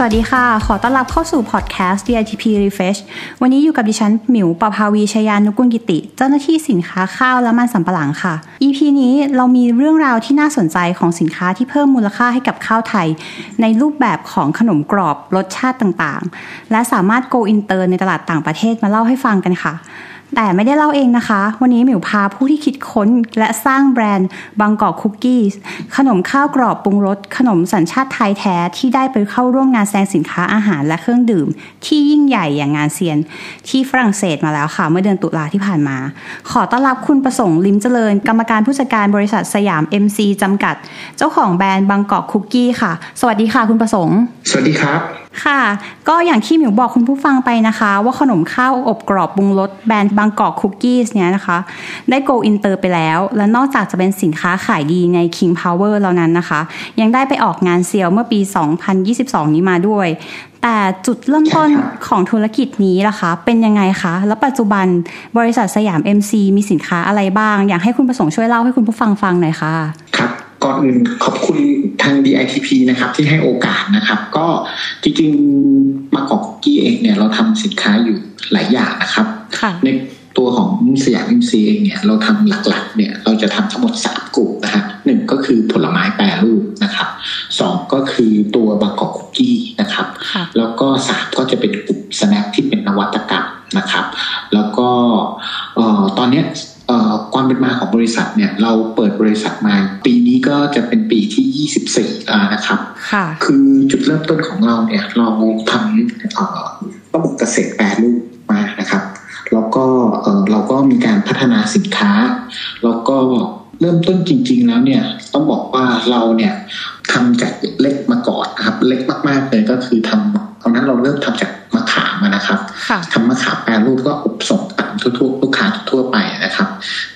สวัสดีค่ะ ขอต้อนรับเข้าสู่พอดแคสต์ DITP Refresh วันนี้อยู่กับดิฉันหมิวปภาวีชยานุกุลกิติ เจ้าหน้าที่สินค้าข้าวและมันสำปะหลังค่ะ EP นี้เรามีเรื่องราวที่น่าสนใจของสินค้าที่เพิ่มมูลค่าให้กับข้าวไทย ในรูปแบบของขนมกรอบรสชาติต่างๆ และสามารถ go inter ในตลาดต่างประเทศมาเล่าให้ฟังกันค่ะ แต่ไม่ได้เล่าเองนะคะ วันนี้หมิวพาผู้ที่คิดค้นและสร้างแบรนด์บางกอกคุกกี้ขนมข้าวกรอบปรุงรสขนมสัญชาติไทยแท้ที่ได้ไปเข้าร่วมงานแสดงสินค้าอาหารและเครื่องดื่ม ที่ยิ่งใหญ่อย่างงานเซียน ที่ฝรั่งเศสมาแล้วค่ะ เมื่อเดือนตุลาที่ผ่านมา ขอต้อนรับคุณประสงค์ลิมเจริญ กรรมการผู้จัดการบริษัทสยาม MC จำกัด เจ้าของแบรนด์ Bangkok Cookies ค่ะ สวัสดีค่ะ คุณประสงค์ สวัสดีครับค่ะ ก็อย่างที่หมิวบอกคุณผู้ฟังไปนะคะ ว่าขนมข้าวอบกรอบปรุงรสแบรนด์ Bangkok Cookies เนี่ยนะคะ ได้ go inter ไปแล้ว และนอกจากจะเป็นสินค้าขายดีใน King Power แล้วนั้นนะคะ ยังได้ไปออกงาน SIAL เมื่อปี 2022 นี้มาด้วย แต่จุดเริ่มต้นของธุรกิจนี้ล่ะคะ เป็นยังไงคะ แล้วปัจจุบันบริษัทสยาม MC มีสินค้าอะไรบ้าง อยากให้คุณประสงค์ช่วยเล่าให้คุณผู้ฟังฟังหน่อยค่ะครับ ก่อนอื่นขอบคุณทาง DITP นะครับ ที่ให้โอกาสนะครับ ก็จริงๆมากอกคุกกี้เองเนี่ยเราทำสินค้าอยู่หลายอย่างนะครับค่ะในตัวของสยาม MC เองเนี่ยเราทำหลักๆเนี่ยเราจะทำทั้งหมด 3 กลุ่มนะฮะหนึ่งก็คือผลไม้แปรรูปนะครับสองก็คือตัวบางกอกคุกกี้นะครับค่ะแล้วก็สามก็จะเป็นกลุ่มสแน็คที่เป็นนวัตกรรมนะครับ แล้วก็เอ่อตอนเนี้ยเอ่อ ความเป็นมาของบริษัทเนี่ยเราเปิดบริษัทมา ปีนี้ก็จะเป็นปีที่ 24แล้วนะครับค่ะคือจุดเริ่มต้นของเราเนี่ยเราทำเอ่อระบบเกษตรแปรรูปมานะครับ แล้วก็เอ่อเราก็มีการพัฒนาสินค้า แล้วก็เริ่มต้นจริง ๆ แล้วเนี่ยต้องบอกว่าเราเนี่ยทำจากเล็กมาก่อนนะครับ เล็กมากๆเลยก็คือทำตอนนั้นเราเริ่มทำจาก มะขามอะนะครับค่ะทำมะขามแปรรูปก็อบส่งตามทั่วๆลูกค้าทั่วๆไปนะครับ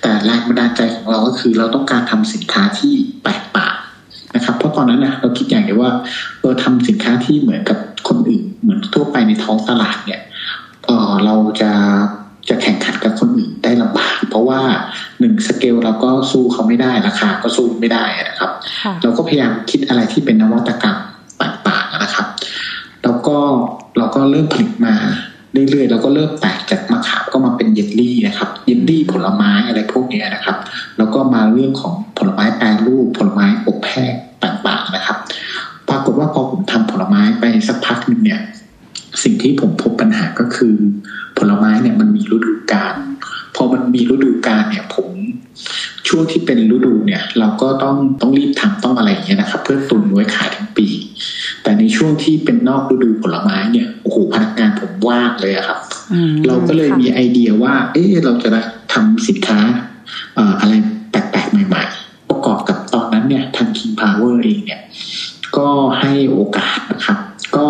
แต่แรงบันดาลใจของเราก็คือเราต้องการทำสินค้าที่แปลกต่างนะครับ เพราะตอนนั้นนะเราคิดอย่างเดียวว่าเราทำสินค้าที่เหมือนกับคนอื่น เหมือนทั่วไปในท้องตลาดเนี่ยเออเราจะจะแข่งขันกับคนอื่นได้ลำบากเพราะว่าหนึ่งสเกลเราก็สู้เขาไม่ได้ราคาก็สู้ไม่ได้นะครับค่ะเราก็พยายามคิดอะไรที่เป็นนวัตกรรมต่างๆนะครับ แล้วก็เราก็เริ่มผลิตมาเรื่อยๆ แล้วก็เริ่มแตกจากมะขามก็มาเป็นเยลลี่นะครับ เยลลี่ผลไม้อะไรพวกนี้นะครับ แล้วก็มาเรื่องของผลไม้แปรรูปผลไม้อบแห้งต่างๆนะครับ ปรากฏว่าพอผมทำผลไม้ไปสักพักหนึ่งเนี่ย สิ่งที่ผมพบปัญหาก็คือ ผลไม้เนี่ยมันมีฤดูกาลพอมันมีฤดูกาลเนี่ยผม ช่วงที่เป็นฤดูเนี่ยเราก็ต้องต้องรีบทำต้องอะไรอย่างเงี้ยนะครับ เพื่อตุนไว้ขายทั้งปี แต่ในช่วงที่เป็นนอกฤดูผลไม้เนี่ยโอ้โหพนักงานผมว่างเลยอะครับอืมเราก็เลยค่ะมีไอเดียว่า เอ๊ะเราจะทำสินค้าเอ่ออะไรแปลกๆใหม่ๆ ประกอบกับตอนนั้นเนี่ยทาง King Power เองเนี่ยก็ให้โอกาสนะครับ ก็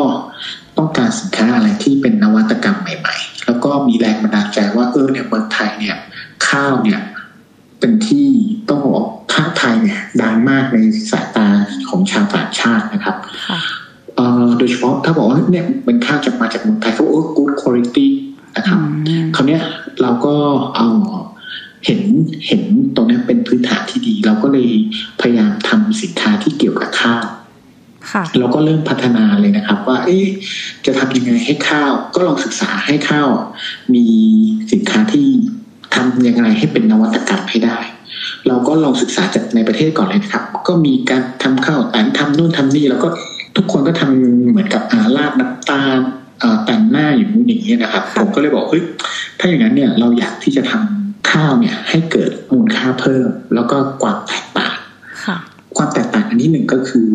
ต้องการสินค้าอะไรที่เป็นนวัตกรรมใหม่ ๆ แล้วก็มีแรงบันดาลใจว่าเออเนี่ยเมืองไทยเนี่ยข้าวเนี่ย เป็นที่ต้องบอกว่าข้าวไทยเนี่ยดังมากในสายตาของชาวต่างชาตินะครับค่ะเอ่อโดยเฉพาะถ้าบอกว่าเนี่ยเป็นข้าวจากมาจากเมืองไทยเขาโอ้ good quality นะครับอืมคราวเนี้ยเราก็เอาเห็นเห็นตรงเนี้ยเป็นพื้นฐานที่ดี เราก็เลยพยายามทำสินค้าที่เกี่ยวกับข้าวค่ะเราก็เริ่มพัฒนาเลยนะครับ ว่า เอ๊ะจะทำยังไงให้ข้าว ก็ลองศึกษาให้ข้าว มีสินค้าที่ ทำยังไงให้เป็นนวัตกรรมให้ได้ เราก็ลองศึกษาจากในประเทศก่อนเลยนะครับ ก็มีการทำข้าวแต่งทำนู่นทำนี่แล้วก็ทุกคนก็ทำเหมือนกับอาราดน้ำตาลเอ่อแต่งหน้าอย่างนู้นอย่างนี้นะครับ ผมก็เลยบอกเฮ้ยถ้าอย่างนั้นเนี่ยเราอยากที่จะทำข้าวเนี่ยให้เกิดมูลค่าเพิ่ม แล้วก็ความแตกต่างค่ะความแตกต่างอันที่หนึ่งก็คือ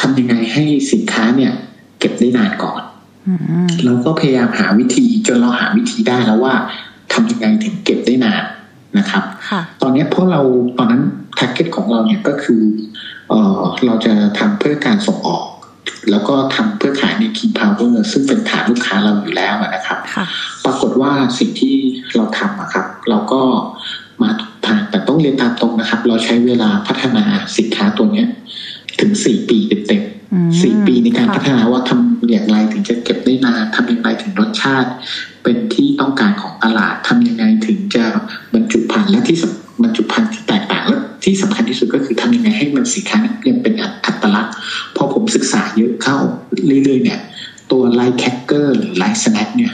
ทำยังไงให้สินค้าเนี่ย เก็บได้นานก่อนอืมเราก็พยายามหาวิธีจนเราหาวิธีได้แล้วว่า ทำยังไงถึงเก็บได้นานนะครับค่ะตอนเนี้ยเพราะเราตอนนั้นแท็กเก็ตของเราเนี่ยก็คือเออเราจะทำเพื่อการส่งออก แล้วก็ทำเพื่อขายใน King Power ซึ่งเป็นฐานลูกค้าเราอยู่แล้วอะนะครับค่ะปรากฏว่าสิ่งที่เราทำอะครับ เราก็มาถูกทางแต่ต้องเรียนตามตรงนะครับ เราใช้เวลาพัฒนาสินค้าตัวเนี้ย ถึงสี่ปีเต็มอืมๆสี่ปีในการค่ะพัฒนาว่าทำอย่างไรถึงจะเก็บได้นานทำอย่างไรถึงรสชาติ เป็นที่ต้องการของตลาดทำยังไงถึงจะบรรจุภัณฑ์และที่สำบรรจุภัณฑ์ที่แตกต่างและที่สำคัญที่สุดก็คือทำยังไงให้มันสินค้านั้นยังเป็นอัตลักษณ์พอผมศึกษาเยอะเข้าเรื่อยๆเนี่ย ตัว rice cracker หรือ rice snack เนี่ย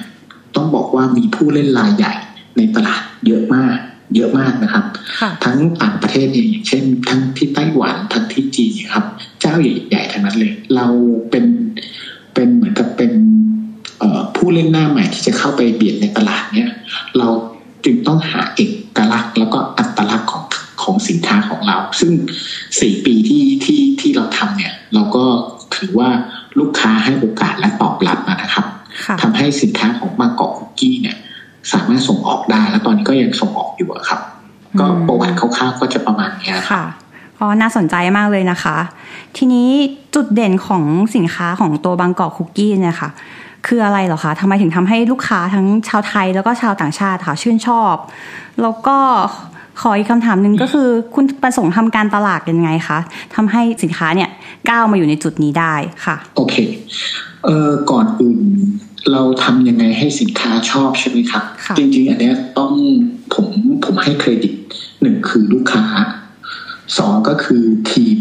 ต้องบอกว่ามีผู้เล่นรายใหญ่ในตลาดเยอะมาก เยอะมากนะครับค่ะทั้งต่างประเทศเองอย่างเช่น ทั้งที่ไต้หวันทั้งที่จีนเนี่ยครับ เจ้าใหญ่ๆทั้งนั้นเลย เราเป็นเป็นเหมือนกับเป็นเอ่อผู้เล่นหน้าใหม่ที่จะเข้าไปเบียดในตลาดเนี่ยเราจึงต้องหาเอกลักษณ์ แล้วก็อัตลักษณ์ของของสินค้าของเรา ซึ่งสี่ปีที่ที่ที่เราทำเนี่ย เราก็ถือว่าลูกค้าให้โอกาสและตอบรับนะครับค่ะทำให้สินค้าของบางกอกคุกกี้เนี่ย สามารถส่งออกได้ แล้วตอนนี้ก็ยังส่งออกอยู่อะครับ ก็อืมประวัติคร่าวๆก็จะประมาณเนี้ยครับค่ะก็น่าสนใจมากเลยนะคะ ทีนี้จุดเด่นของสินค้าของตัวบางกอกคุกกี้เนี่ยค่ะ คืออะไรเหรอคะทำไมถึงทำให้ลูกค้าทั้งชาวไทยแล้วก็ชาวต่างชาติค่ะ ชื่นชอบ แล้วก็ขออีกคำถามหนึ่งก็คือคุณประสงค์ทำการตลาดยังไงคะทำให้สินค้าเนี่ยก้าวมาอยู่ในจุดนี้ได้ค่ะ โอเคเอ่อก่อนอื่น เราทำยังไงให้สินค้าชอบใช่ไหมครับค่ะจริง ๆ อันเนี้ยต้องผมผมให้เครดิตหนึ่งคือลูกค้าสองก็คือทีม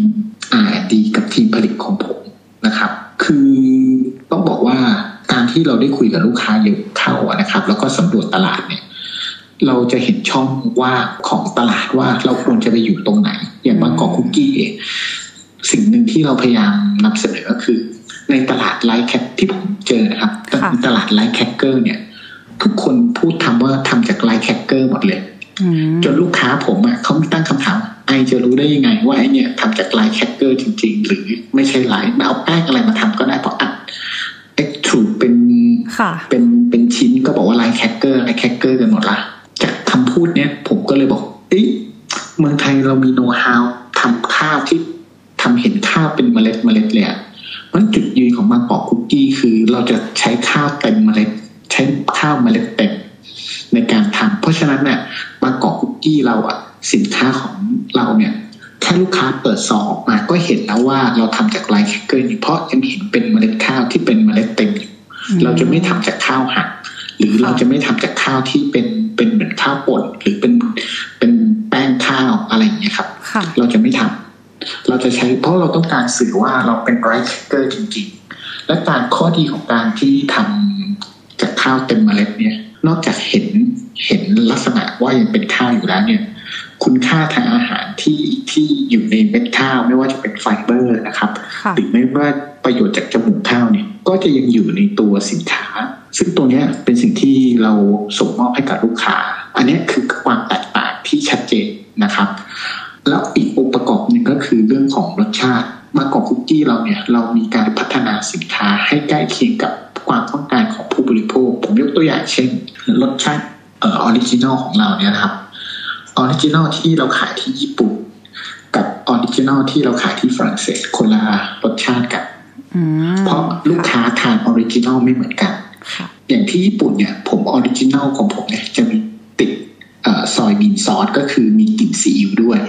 R&D กับทีมผลิตของผมนะครับ คือต้องบอกว่าการที่เราได้คุยกับลูกค้าเยอะเข้าอะนะครับ แล้วก็สำรวจตลาดเนี่ย เราจะเห็นช่องว่างของตลาดว่าเราควรจะไปอยู่ตรงไหน อย่าง Bangkok Cookies เองสิ่งหนึ่งที่เราพยายามนำเสนอก็คือ ในตลาดไลท์แคคที่ผมเจอนะครับค่ะตลาด rice cracker เนี่ย ทุกคนพูดคำว่าทำจาก rice cracker หมดเลยอืมจนลูกค้าผมอะเขาตั้งคำถาม I จะรู้ได้ยังไง ว่าไอ้เนี่ยทำจาก rice cracker จริง ๆ หรือไม่ใช่ rice เอาแป้งอะไรมาทำก็ได้เพราะอัด extrude เป็นค่ะเป็นเป็นชิ้นก็บอกว่า rice cracker rice cracker กันหมดละจากคำพูดเนี้ยผมก็เลยบอกเอ้ยเมืองไทยเรามีโน้ตฮาวทำข้าวที่ทำเห็นข้าวเป็นเมล็ดเมล็ดเลยอะ มันจุดยืนของ Bangkok Cookies คือเราจะใช้ข้าวเต็มเมล็ดใช้ข้าวเมล็ดเต็มในการทำเพราะฉะนั้นเนี่ย Bangkok Cookies เราอะสินค้าของเราเนี่ยแค่ลูกค้าเปิดซองออกมาก็เห็นแล้วว่าเราทำจาก rice cracker นี่เพราะยังเห็นเป็นเมล็ดข้าวที่เป็นเมล็ดเต็มอยู่เราจะไม่ทำจากข้าวหักหรือเราจะไม่ทำจากข้าวที่เป็นเป็นเหมือนข้าวป่นหรือเป็นเป็นแป้งข้าวอะไรอย่างเงี้ยครับค่ะเราจะไม่ทำ เราจะใช้เพราะเราต้องการสื่อว่าเราเป็น rice cracker จริง ๆ และการข้อดีของการที่ทำจากข้าวเต็มเมล็ดเนี่ย นอกจากเห็นเห็นลักษณะว่ายังเป็นข้าวอยู่แล้วเนี่ย คุณค่าทางอาหารที่ที่อยู่ในเม็ดข้าวไม่ว่าจะเป็นไฟเบอร์นะครับค่ะหรือไม่ว่าประโยชน์จากจมูกข้าวเนี่ย ก็จะยังอยู่ในตัวสินค้า ซึ่งตัวเนี้ยเป็นสิ่งที่เราส่งมอบให้กับลูกค้า อันเนี้ยคือความแตกต่างที่ชัดเจนนะครับ แล้วอีก รื่องของรสชาติมากกว่าคุกกี้เราเนี่ยเรามีการพัฒนาสินค้าให้ใกล้เคียงกับความต้องการของผู้บริโภค ผมยกตัวอย่างเช่นรสชาติเอ่อ original ของเราเนี่ยนะครับ original ที่เราขายที่ญี่ปุ่น กับ original ที่เราขายที่ฝรั่งเศสคนละรสชาติกันอืมเพราะลูกค้าทาน original ไม่เหมือนกันค่ะอย่างที่ญี่ปุ่นเนี่ยผม original ของผมเนี่ยจะมีติดเออ soybean sauce ก็คือมีกลิ่นซีอิ๊วด้วย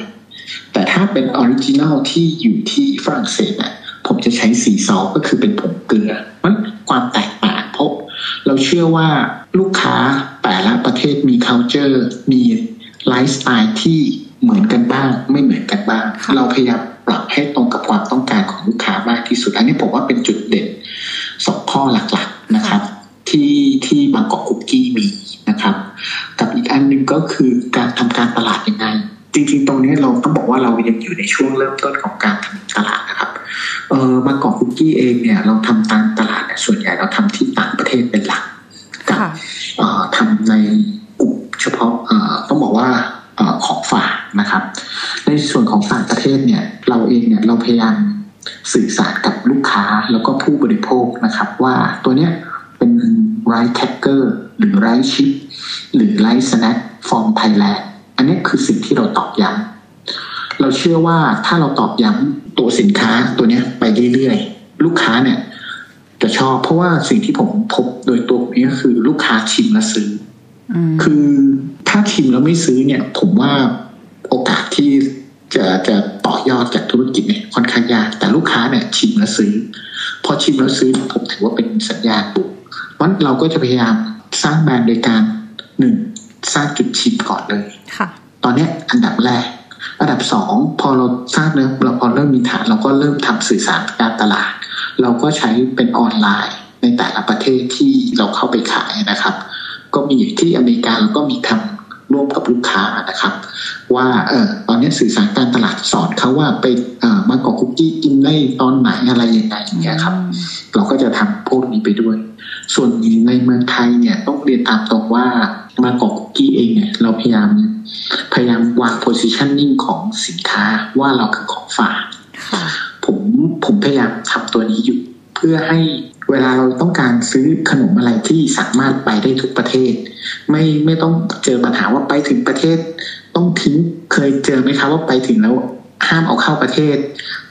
แต่ถ้าเป็น original ที่อยู่ที่ฝรั่งเศสเนี่ยผมจะใช้สีซอสก็คือเป็นผงเกลือมันความแตกต่างเพราะเราเชื่อว่าลูกค้าแต่ละประเทศมี culture มีไลฟ์สไตล์ที่เหมือนกันบ้าง ไม่เหมือนกันบ้างค่ะเราพยายามปรับให้ตรงกับความต้องการของลูกค้ามากที่สุด อันนี้ผมว่าเป็นจุดเด่นสองข้อหลักๆนะครับ ที่ที่ Bangkok Cookies มีนะครับ กับอีกอันหนึ่งก็คือการทำการตลาดยังไง จริงๆ ตรงนี้เราต้องบอกว่าเรายังอยู่ในช่วงเริ่มต้นของการทำตลาดนะครับเออบางกอกคุกกี้เองเนี่ยเราทำตามตลาดเนี่ยส่วนใหญ่เราทำที่ต่างประเทศเป็นหลักกับค่ะเอ่อทำในกลุ่มเฉพาะเอ่อต้องบอกว่าเอ่อของฝากนะครับ ในส่วนของต่างประเทศเนี่ยเราเองเนี่ยเราพยายามสื่อสารกับลูกค้าแล้วก็ผู้บริโภคนะครับ ว่าตัวเนี้ยเป็น rice cracker หรือ rice chip หรือ rice snack from Thailand อันนี้คือสิ่งที่เราตอกย้ำเราเชื่อว่าถ้าเราตอกย้ำตัวสินค้าตัวเนี้ยไปเรื่อยๆ ลูกค้าเนี่ยจะชอบเพราะว่าสิ่งที่ผมพบโดยตัวผมเองก็คือลูกค้าชิมแล้วซื้ออืมคือถ้าชิมแล้วไม่ซื้อเนี่ย ผมว่าโอกาสที่จะจะต่อยอดจากธุรกิจเนี่ยค่อนข้างยากแต่ลูกค้าเนี่ยชิมแล้วซื้อ พอชิมแล้วซื้อผมถือว่าเป็นสัญญาณบุกเพราะเราก็จะพยายามสร้างแบรนด์โดยการหนึ่ง สร้างจุดชิมก่อนเลยค่ะตอนนี้อันดับแรกอันดับสองพอเราสร้างเนื้อเราพอเริ่มมีฐานเราก็เริ่มทำสื่อสารการตลาด เราก็ใช้เป็นออนไลน์ในแต่ละประเทศที่เราเข้าไปขายนะครับ ก็มีอยู่ที่อเมริกาเราก็มีทำ ร่วมกับลูกค้านะครับ ว่าเออตอนนี้สื่อสารการตลาดสอนเขาว่าไปเอ่อมากอกคุกกี้กินได้ตอนไหนอะไรยังไงอย่างเงี้ยครับ เราก็จะทำพวกนี้ไปด้วย ส่วนในเมืองไทยเนี่ยต้องเรียนตามตรงว่ามาเกาะคุกกี้เองเนี่ยเราพยายามพยายามวาง positioning ของสินค้าว่าเราคือของฝากค่ะผมผมพยายามทำตัวนี้อยู่ เพื่อให้ เวลาเราต้องการซื้อขนมอะไรที่สามารถไปได้ทุกประเทศ ไม่ไม่ต้องเจอปัญหาว่าไปถึงประเทศ ต้องทิ้งเคยเจอไหมครับว่าไปถึงแล้วห้ามเอาเข้าประเทศ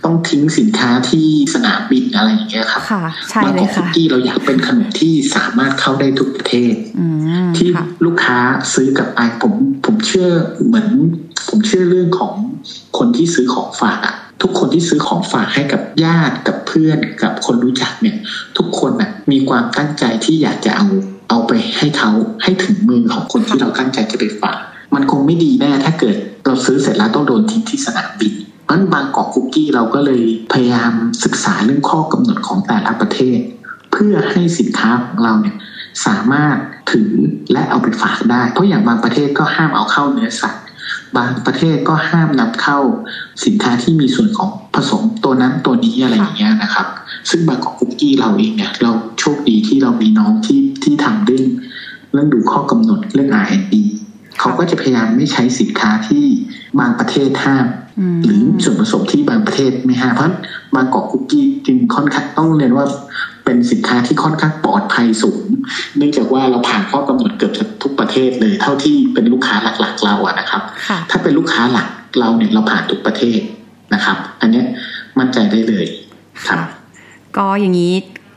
ต้องทิ้งสินค้าที่สนามบินอะไรอย่างเงี้ยครับค่ะใช่มาเลกอยคุค่ะกกี้เราอยากเป็นขนมที่สามารถเข้าได้ทุกประเทศอืมที่ค่ะลูกค้าซื้อกับไอผมผมเชื่อเหมือน ผมเชื่อเรื่องของคนที่ซื้อของฝากอะ ที่ซื้อของฝากให้กับญาติกับเพื่อนกับคนรู้จักเนี่ย ทุกคนน่ะมีความตั้งใจที่อยากจะเอาเอาไปให้เขาให้ถึงมือของคนที่เราตั้งใจจะไปฝาก มันคงไม่ดีแน่ถ้าเกิดเราซื้อเสร็จแล้วต้องโดนทิ้งที่สนามบินเพราะฉะนั้นบางกอกคุกกี้เราก็เลยพยายามศึกษาเรื่องข้อกำหนดของแต่ละประเทศ เพื่อให้สินค้าของเราเนี่ยสามารถถือและเอาไปฝากได้ เพราะอย่างบางประเทศก็ห้ามเอาเข้าเนื้อสัตว์ บางประเทศก็ห้ามนำเข้าสินค้าที่มีส่วนของผสมตัวนั้นตัวนี้อะไรอย่างเงี้ยนะครับ ซึ่งบางของคุกกี้เราเองเนี่ยเราโชคดีที่เรามีน้องที่ที่ทำเรื่องเรื่องดูข้อกำหนดเรื่อง R&D เขาก็จะพยายามไม่ใช้สินค้าที่บางประเทศห้ามอืมหรือส่วนผสมที่บางประเทศไม่ห้ามเพราะฉะนั้นบางกอกคุกกี้จึงค่อนข้างต้องเรียนว่า เป็นสินค้าที่ค่อนข้างปลอดภัยสูง เนื่องจากว่าเราผ่านข้อกำหนดเกือบจะทุกประเทศเลย เท่าที่เป็นลูกค้าหลักๆ เราอะนะครับค่ะถ้าเป็นลูกค้าหลักเราเนี่ยเราผ่านทุกประเทศนะครับ อันเนี้ยมั่นใจได้เลยครับ ก็อย่างนี้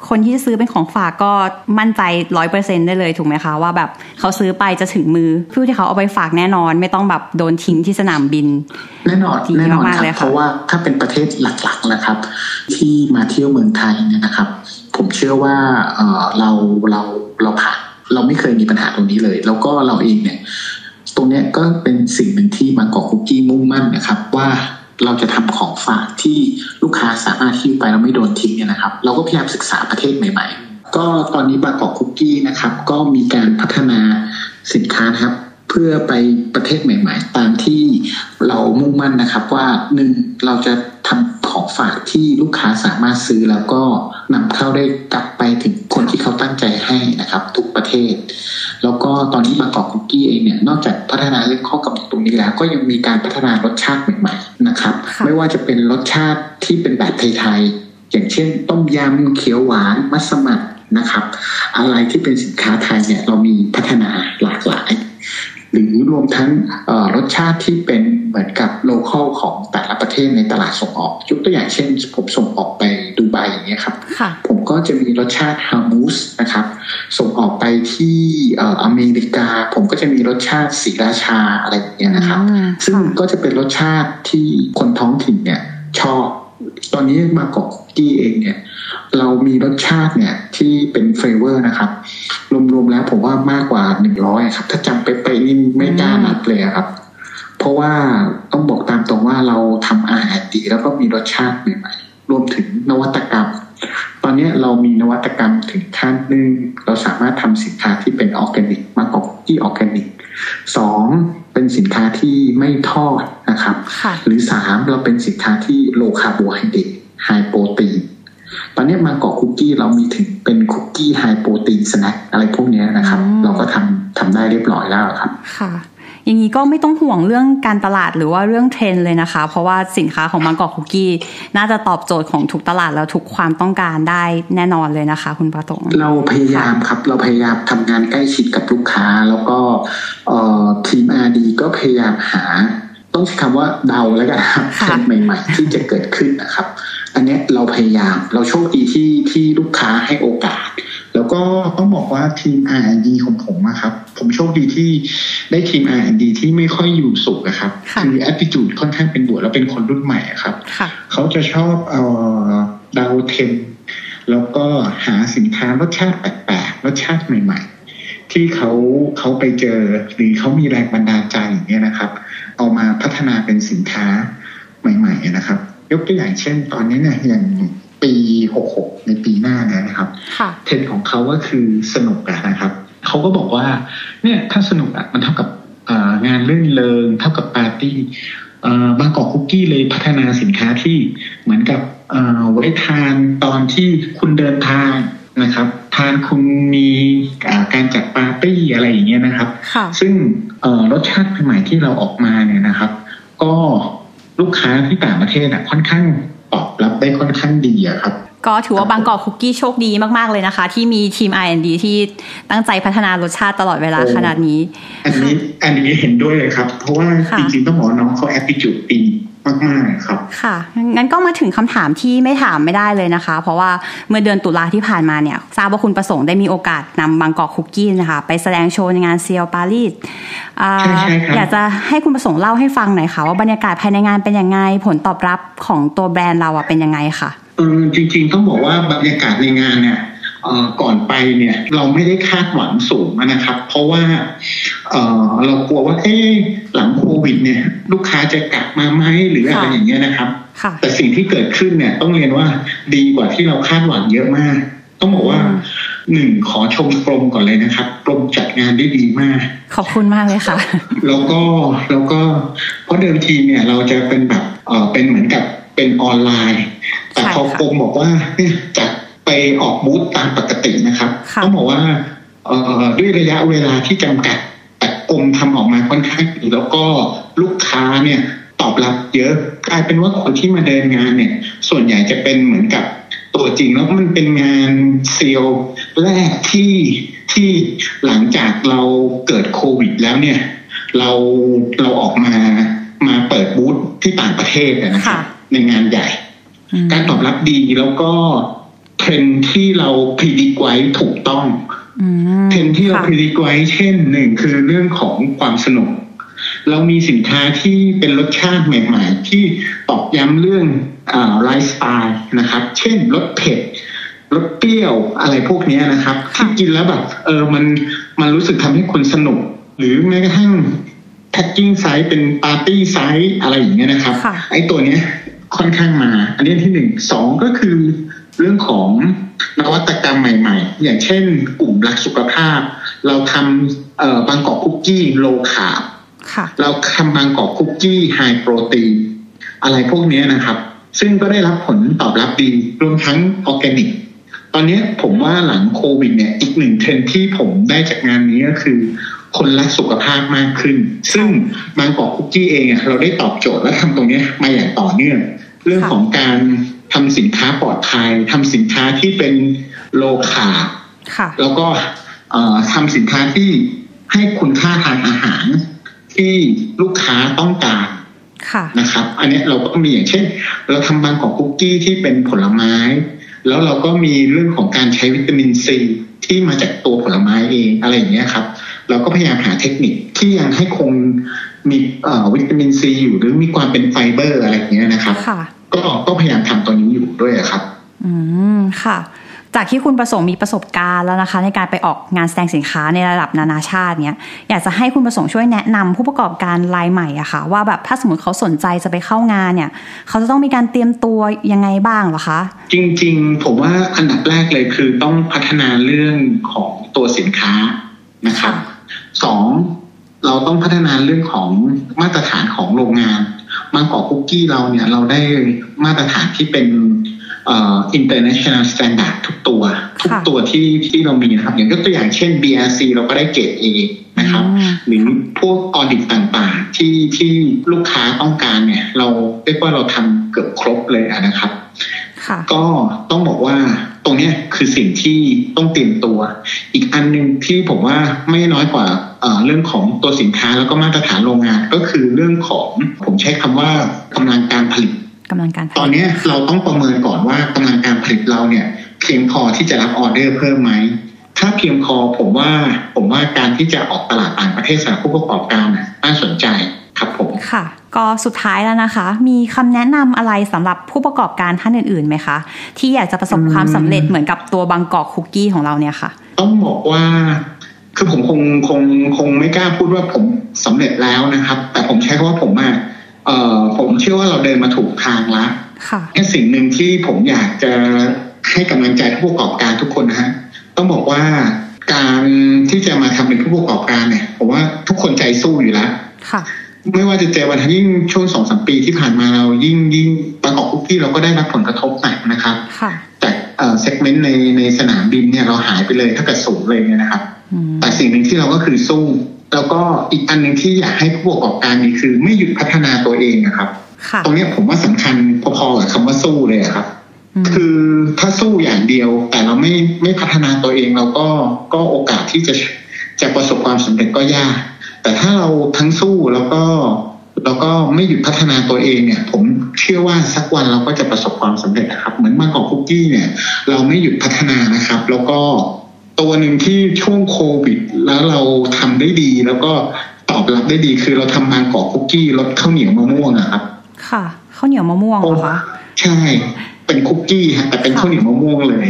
คนที่จะซื้อเป็นของฝากก็มั่นใจร้อยเปอร์เซ็นได้เลยถูกไหมคะว่าแบบเขาซื้อไปจะถึงมือผู้ที่เขาเอาไปฝากแน่นอน ไม่ต้องแบบโดนทิ้งที่สนามบิน แน่นอนดีแน่นอนมากคๆรัเลบยค่ะเพราะว่าถ้าเป็นประเทศหลักๆนะครับ ที่มาเที่ยวเมืองไทยเนี่ยนะครับ ผมเชื่อว่าเราเราเราผ่านเราไม่เคยมีปัญหาตรงนี้เลย แล้วก็เราเองเนี่ย ตรงเนี้ยก็เป็นสิ่งหนึ่งที่บางกอกคุกกี้มุ่งมั่นนะครับ ว่าเราจะทำของฝากที่ลูกค้าสามารถหิ้วไปแล้วไม่โดนทิ้งเนี่ยนะครับ เราก็พยายามศึกษาประเทศใหม่ ๆ ก็ตอนนี้บางกอกคุกกี้นะครับ ก็มีการพัฒนาสินค้านะครับ เพื่อไปประเทศใหม่ ๆ ตามที่เรามุ่งมั่นนะครับ ว่าหนึ่งเราจะ ฝากที่ลูกค้าสามารถซื้อแล้วก็นำเข้าได้กลับไปถึงคนที่เขาตั้งใจให้นะครับ ทุกประเทศ แล้วก็ตอนนี้บางกอกคุกกี้เองเนี่ยนอกจากพัฒนาเรื่องข้อกำหนดตรงนี้แล้ว ก็ยังมีการพัฒนารสชาติใหม่ๆนะครับค่ะไม่ว่าจะเป็นรสชาติที่เป็นแบบไทยๆอย่างเช่น ต้มยำเขียวหวานมัสมั่นนะครับ อะไรที่เป็นสินค้าไทยเนี่ยเรามีพัฒนาหลากหลาย หรือรวมทั้งเอ่อรสชาติที่เป็นเหมือนกับโลเคอลของแต่ละประเทศในตลาดส่งออก ยกตัวอย่างเช่น ผมส่งออกไปดูไบอย่างเงี้ยครับค่ะผมก็จะมีรสชาติฮามูสนะครับ ส่งออกไปที่เอ่ออเมริกา ผมก็จะมีรสชาติศรีราชาอะไรอย่างเงี้ยนะครับอืมซึ่งค่ะก็จะเป็นรสชาติที่คนท้องถิ่นเนี่ยชอบ ตอนนี้มากอกกี้เองเนี่ย เรามีรสชาติเนี่ยที่เป็น flavor นะครับ รวมๆแล้วผมว่ามากกว่าหนึ่งร้อยครับ ถ้าจำไปไปนี่ไม่กล้านับเลยครับ เพราะว่าต้องบอกตามตรงว่าเราทำอาหารดีแล้วก็มีรสชาติใหม่ๆ รวมถึงนวัตกรรม ตอนนี้เรามีนวัตกรรมถึงขั้นหนึ่งเราสามารถทำสินค้าที่เป็นออร์แกนิกมากกว่าที่ออร์แกนิกสองเป็นสินค้าที่ไม่ทอดนะครับค่ะหรือสามเราเป็นสินค้าที่ low carbohydrate high protein ตอนนี้มากอกคุกกี้เรามีถึงเป็นคุกกี้ high protein snack อะไรพวกเนี้ยนะครับอืมเราก็ทำทำได้เรียบร้อยแล้วครับ ค่ะ อย่างนี้ก็ไม่ต้องห่วงเรื่องการตลาดหรือว่าเรื่องเทรนด์เลยนะคะ เพราะว่าสินค้าของ Bangkok Cookiesน่าจะตอบโจทย์ของทุกตลาดแล้วทุกความต้องการได้แน่นอนเลยนะคะ คุณประตงเราพยายามครับเราพยายามทำงานใกล้ชิดกับลูกค้า แล้วก็ทีมอทีม RD ก็พยายามหา ต้องใช้คำว่าเดาแล้วกันครับค่ะเทรนด์ใหม่ ๆ ที่จะเกิดขึ้นนะครับ อันเนี้ยเราพยายามเราโชคดีที่ที่ลูกค้าให้โอกาส แล้วก็ต้องบอกว่าทีม R&D ของผมอะครับ ผมโชคดีที่ได้ทีม R&D ที่ไม่ค่อยอยู่สุขอะครับค่ะคือ attitude ค่อนข้างเป็นบวกแล้วเป็นคนรุ่นใหม่อะครับค่ะเขาจะชอบเอาดาวเทมแล้วก็หาสินค้ารสชาติแปลกๆรสชาติใหม่ ๆ ที่เขาเขาไปเจอหรือเขามีแรงบันดาลใจอย่างเงี้ยนะครับ เอามาพัฒนาเป็นสินค้าใหม่ ๆ นะครับ ยกตัวอย่างเช่น ตอนนี้เนี่ยอย่างปี 66 ในปีหน้าเนี่ยนะครับค่ะเทรนด์ของเขาก็คือสนุกอะนะครับเขาก็บอกว่าเนี่ยถ้าสนุกอะมันเท่ากับเอ่องานเล่นเริงเท่ากับปาร์ตี้เอ่อบางกอกคุกกี้เลยพัฒนาสินค้าที่เหมือนกับเอ่อไว้ทานตอนที่คุณเดินทาง นะครับทานคุณมีอ่าการจัดปาร์ตี้อะไรอย่างเงี้ยนะครับค่ะซึ่งเอ่อรสชาติใหม่ๆที่เราออกมาเนี่ยนะครับ ก็ลูกค้าที่ต่างประเทศอะค่อนข้างตอบรับได้ค่อนข้างดีอะครับ ก็ถือว่าบางกอกคุกกี้โชคดีมากๆเลยนะคะ ที่มีทีม R&D ที่ตั้งใจพัฒนารสชาติตลอดเวลาโอ้ขนาดนี้ อันนี้อันนี้เห็นด้วยเลยครับ เพราะว่าค่ะจริงๆต้องบอกว่าน้องเขาแอปพลิจูดดี มากๆครับค่ะงั้นก็มาถึงคำถามที่ไม่ถามไม่ได้เลยนะคะ เพราะว่าเมื่อเดือนตุลาที่ผ่านมาเนี่ยทราบว่าคุณประสงค์ได้มีโอกาสนำบางกอกคุกกี้นะคะ ไปแสดงโชว์ในงานเซียลปารีสอ่าใช่ใช่ครับอยากจะให้คุณประสงค์เล่าให้ฟังหน่อยค่ะว่าบรรยากาศภายในงานเป็นยังไง ผลตอบรับของตัวแบรนด์เราอะเป็นยังไงค่ะเออจริง ๆ ต้องบอกว่าบรรยากาศในงานเนี่ยเอ่อ ก่อนไปเนี่ยเราไม่ได้คาดหวังสูงนะครับ เพราะว่าเอ่อเรากลัวว่าเอ๊ะหลังโควิดเนี่ยลูกค้าจะกลับมาไหมหรืออะไรค่ะอย่างเงี้ยนะครับค่ะแต่สิ่งที่เกิดขึ้นเนี่ยต้องเรียนว่าดีกว่าที่เราคาดหวังเยอะมาก ต้องบอกว่าอืมหนึ่งขอชมกรมก่อนเลยนะครับกรมจัดงานได้ดีมาก ขอบคุณมากเลยค่ะ แล้วก็แล้วก็เพราะเดิมทีเนี่ยเราจะเป็นแบบเออเป็นเหมือนกับเป็นออนไลน์ แต่ใช่พอค่ะกรมบอกว่าเนี่ยจัด ไปออกบูธตามปกตินะครับค่ะต้องบอกว่าเอ่อด้วยระยะเวลาที่จำกัดแต่กรมทำออกมาค่อนข้างดีแล้วก็ลูกค้าเนี่ยตอบรับเยอะกลายเป็นว่าคนที่มาเดินงานเนี่ย ส่วนใหญ่จะเป็นเหมือนกับตัวจริงแล้วมันเป็นงานเซลล์แรกที่ที่หลังจากเราเกิดโควิดแล้วเนี่ย เราเราออกมามาเปิดบูธที่ต่างประเทศอะนะครับค่ะในงานใหญ่อืมการตอบรับดีแล้วก็ เทรนด์ที่เรา predict ไว้ถูกต้องอืมเทรนด์ที่เราค่ะ predict ไว้เช่นหนึ่งคือเรื่องของความสนุก เรามีสินค้าที่เป็นรสชาติใหม่ๆ ที่ตอกย้ำเรื่องไลฟ์สไตล์นะครับ เช่นรสเผ็ดรสเปรี้ยวอะไรพวกเนี้ยนะครับค่ะที่กินแล้วแบบเออมันมันรู้สึกทำให้คนสนุก หรือแม้กระทั่ง packing size เป็น party size อะไรอย่างเงี้ยนะครับค่ะไอ้ตัวเนี้ยค่อนข้างมา อันนี้ที่หนึ่งสองก็คือ เรื่องของนวัตกรรมใหม่ ๆ อย่างเช่น กลุ่มรักสุขภาพ เราทำเอ่อ Bangkok Cookies low carb ค่ะเราทำ Bangkok Cookies high protein อะไรพวกเนี้ยนะครับ ซึ่งก็ได้รับผลตอบรับดีรวมทั้งออร์แกนิก ตอนนี้ผมว่าหลังโควิดเนี่ยอีกหนึ่งเทรนด์ที่ผมได้จากงานนี้ก็คือ คนรักสุขภาพมากขึ้น ซึ่ง Bangkok Cookies เองอะเราได้ตอบโจทย์และทำตรงเนี้ยมาอย่างต่อเนื่อง เรื่องของการ ทำสินค้าปลอดภัยทำสินค้าที่เป็น low carb ค่ะแล้วก็เอ่อทำสินค้าที่ให้คุณค่าทางอาหารที่ลูกค้าต้องการค่ะนะครับ อันเนี้ยเราก็มีอย่างเช่น เราทำบางกอกคุกกี้ที่เป็นผลไม้ แล้วเราก็มีเรื่องของการใช้วิตามินซีที่มาจากตัวผลไม้เองอะไรอย่างเงี้ยครับ เราก็พยายามหาเทคนิคที่ยังให้คงมีเอ่อวิตามินซีอยู่หรือมีความเป็นไฟเบอร์อะไรอย่างเงี้ยนะครับค่ะ ก็ก็พยายามทำตัวนี้อยู่ด้วยครับ อืมค่ะ จากที่คุณประสงค์มีประสบการณ์แล้วนะคะ ในการไปออกงานแสดงสินค้าในระดับนานาชาติเนี้ยอยากจะให้คุณประสงค์ช่วยแนะนำผู้ประกอบการรายใหม่อะค่ะ ว่าแบบถ้าสมมติเขาสนใจจะไปเข้างานเนี่ย เขาจะต้องมีการเตรียมตัวยังไงบ้างหรอคะ จริง ๆ ผมว่าอันดับแรกเลยคือต้องพัฒนาเรื่องของตัวสินค้านะครับสองเราต้องพัฒนาเรื่องของมาตรฐานของโรงงาน บางกอกคุกกี้เราเนี่ยเราได้มาตรฐานที่เป็นเอ่อ international standard ทุกตัว ทุกตัวที่ที่เรามีนะครับ อย่างยกตัวอย่างเช่น BRC เราก็ได้เกรด A นะครับอืมหรือพวกออดิตต่างๆ ที่ที่ลูกค้าต้องการเนี่ย เราเรียกว่าเราทำเกือบครบเลยอะนะครับค่ะ ก็ต้องบอกว่าตรงเนี้ยคือสิ่งที่ต้องเตรียมตัว อีกอันหนึ่งที่ผมว่าไม่น้อยกว่าเอ่อเรื่องของตัวสินค้าแล้วก็มาตรฐานโรงงาน ก็คือเรื่องของผมใช้คำว่ากำลังการผลิตกำลังการผตอนลิตเนี้ยเราต้องประเมินก่อนว่ากำลังการผลิตเราเนี่ย เพียงพอที่จะรับออเดอร์เพิ่มไหมถ้าเพียงพอผมว่าผมว่าการที่จะออกตลาดต่างประเทศสำหรับผู้ประกอบการน่าสนใจ ครับผมค่ะ ก็สุดท้ายแล้วนะคะ มีคำแนะนำอะไรสำหรับผู้ประกอบการท่านอื่นๆไหมคะ ที่อยากจะประสบความสำเร็จเหมือนกับตัวบางกอกคุกกี้ของเราเนี่ยค่ะ ต้องบอกว่าคือผมคงคงคงไม่กล้าพูดว่าผมสำเร็จแล้วนะครับ แต่ผมใช้คำว่าผมอะเอ่อผมเชื่อว่าเราเดินมาถูกทางแล้วแค่สิ่งหนึ่งที่ผมอยากจะให้กำลังใจผู้ประกอบการทุกคนนะฮะต้องบอกว่าการที่จะมาทำเป็นผู้ประกอบการเนี่ยผมว่าทุกคนใจสู้อยู่แล้วค่ะ ไม่ว่าจะเจอวันยิ่งช่วงสองสมปีที่ผ่านมาเรายิ่งยิ่งประกอบคุกกี้เราก็ได้รับผลกระทบหนักนะครับจากเอ่อเซกเมนต์ในในสนามบินเนี่ยเราหายไปเลยถ้าเกิดสูงเลยเนี่ยนะครับ แต่สิ่งหนึ่งที่เราก็คือสู้ แล้วก็อีกอันหนึ่งที่อยากให้ผู้ประกอบการมีคือไม่หยุดพัฒนาตัวเองนะครับ ตรงนี้ผมว่าสำคัญพอๆกับคำว่าสู้เลยครับ คือถ้าสู้อย่างเดียว แต่เราไม่ไม่พัฒนาตัวเองเราก็ก็โอกาสที่จะจะประสบความสำเร็จก็ยาก แต่ถ้าเราทั้งสู้แล้วก็แล้วก็ไม่หยุดพัฒนาตัวเองเนี่ย ผมเชื่อว่าสักวันเราก็จะประสบความสำเร็จนะครับ เหมือนมากอกคุกกี้เนี่ย เราไม่หยุดพัฒนานะครับ แล้วก็ตัวหนึ่งที่ช่วงโควิด แล้วเราทำได้ดี แล้วก็ตอบรับได้ดีคือเราทำมางกอกคุกกี้รสข้าวเหนียวมะม่วงนะครับ ค่ะข้าวเหนียวมะม่วงเหรอคะใช่ เป็นคุกกี้ฮะแต่เป็นข้าวเหนียวมะม่วงเลย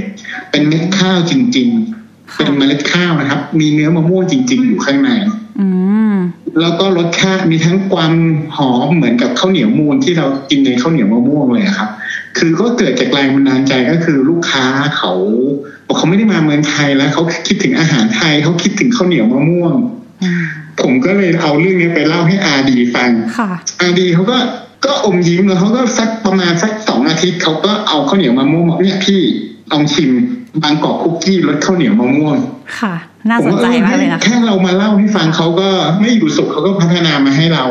เป็นเม็ดข้าวจริง ๆ เป็นเมล็ดข้าวนะครับ มีเนื้อมะม่วงจริง ๆ อยู่ข้างใน แล้วก็รสชาติมีทั้งความหอมเหมือนกับข้าวเหนียวมูนที่เรากินในข้าวเหนียวมะม่วงเลยครับ คือก็เกิดจากแรงบันดาลใจก็คือลูกค้าเขาบอกเขาไม่ได้มาเมืองไทยแล้วเขาคิดถึงอาหารไทยเขาคิดถึงข้าวเหนียวมะม่วงผมก็เลยเอาเรื่องนี้ไปเล่าให้อาดีฟังอาดีเขาก็ก็อมยิ้มแล้วเขาก็สักประมาณสักสองอาทิตย์เขาก็เอาข้าวเหนียวมะม่วงเนี่ยพี่ ลองชิมบางกอกคุกกี้รสข้าวเหนียวมะม่วง ค่ะ น่าสนใจมากเลยนะแค่เรามาเล่าให้ฟังเขาก็ไม่อยู่สุขเขาก็พัฒนามาให้เรา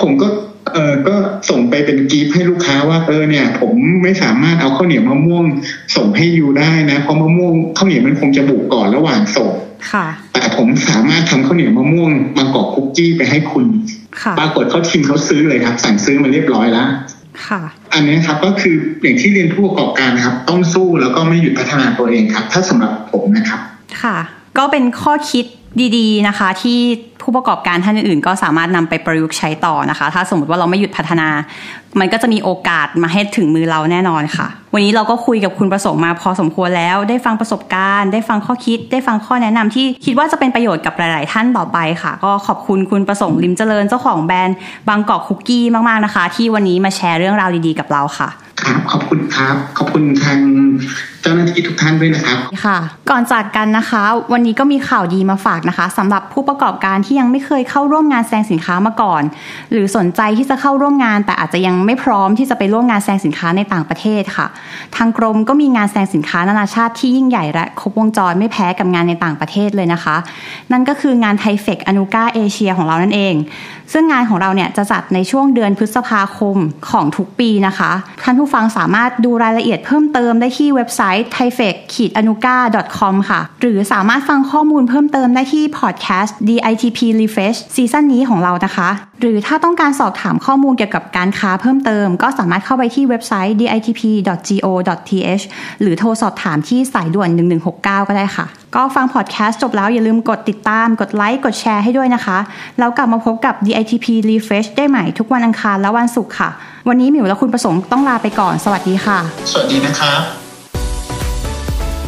ผมก็เออก็ส่งไปเป็นกีฟให้ลูกค้าว่าเออเนี่ย ผมไม่สามารถเอาข้าวเหนียวมะม่วง ส่งให้ยูได้นะ เพราะมะม่วงข้าวเหนียวมันคงจะบุกก่อนระหว่างส่งค่ะ แต่ผมสามารถทำข้าวเหนียวมะม่วงมากอกคุกกี้ไปให้คุณ ปรากฏเขาชิมเขาซื้อเลยครับ สั่งซื้อมาเรียบร้อยแล้ว อันนี้ครับก็คืออย่างที่เรียนผู้ประกอบการนะครับ ต้องสู้แล้วก็ไม่หยุดพัฒนาตัวเองครับ ถ้าสำหรับผมนะครับ ค่ะ ก็เป็นข้อคิด ดีๆนะคะ ที่ผู้ประกอบการท่านอื่นก็สามารถนำไปประยุกต์ใช้ต่อนะคะ ถ้าสมมติว่าเราไม่หยุดพัฒนา มันก็จะมีโอกาสมาให้ถึงมือเราแน่นอนค่ะ วันนี้เราก็คุยกับคุณประสงค์มาพอสมควรแล้ว ได้ฟังประสบการณ์ ได้ฟังข้อคิด ได้ฟังข้อแนะนำที่คิดว่าจะเป็นประโยชน์กับหลาย ๆ ท่านต่อไปค่ะ ก็ขอบคุณคุณประสงค์ลิมเจริญเจ้าของแบรนด์บางกอกคุกกี้มาก ๆ นะคะ ที่วันนี้มาแชร์เรื่องราวดี ๆ กับเราค่ะครับขอบคุณครับ ขอบคุณทาง เจ้าหน้าที่ทุกท่านด้วยนะครับค่ะ ก่อนจากกันนะคะ วันนี้ก็มีข่าวดีมาฝากนะคะสำหรับผู้ประกอบการที่ยังไม่เคยเข้าร่วมงานแสดงสินค้ามาก่อน หรือสนใจที่จะเข้าร่วมงาน แต่อาจจะยังไม่พร้อมที่จะไปร่วมงานแสดงสินค้าในต่างประเทศค่ะ ทางกรมก็มีงานแสดงสินค้านานาชาติที่ยิ่งใหญ่และครบวงจรไม่แพ้กับงานในต่างประเทศเลยนะคะ นั่นก็คืองานไทเฟกอนุกาเอเชียของเรานั่นเอง ซึ่งงานของเราเนี่ยจะจัดในช่วงเดือนพฤษภาคมของทุกปีนะคะท่านผู้ฟังสามารถดูรายละเอียดเพิ่มเติมได้ที่เว็บไซต์ t h a i f e c a n u k a c o m ค่ะ หรือสามารถฟังข้อมูลเพิ่มเติมได้ที่พอดแคสต์ DITP Refresh ซีซั่นนี้ของเรานะคะ หรือถ้าต้องการสอบถามข้อมูลเกี่ยวกับการค้าเพิ่มเติม ก็สามารถเข้าไปที่เว็บไซต์ ditp.go.th หรือโทรสอบถามที่สายด่วน 1169 ก็ได้ค่ะ ก็ฟังพอดแคสต์จบแล้วอย่าลืมกดติดตาม กดไลค์ กดแชร์ให้ด้วยนะคะ แล้วกลับมาพบกับ DITP Refresh ได้ใหม่ทุกวันอังคารและวันศุกร์ค่ะ วันนี้หมิวและคุณประสงค์ต้องลาไปก่อน สวัสดีค่ะ สวัสดีนะครับ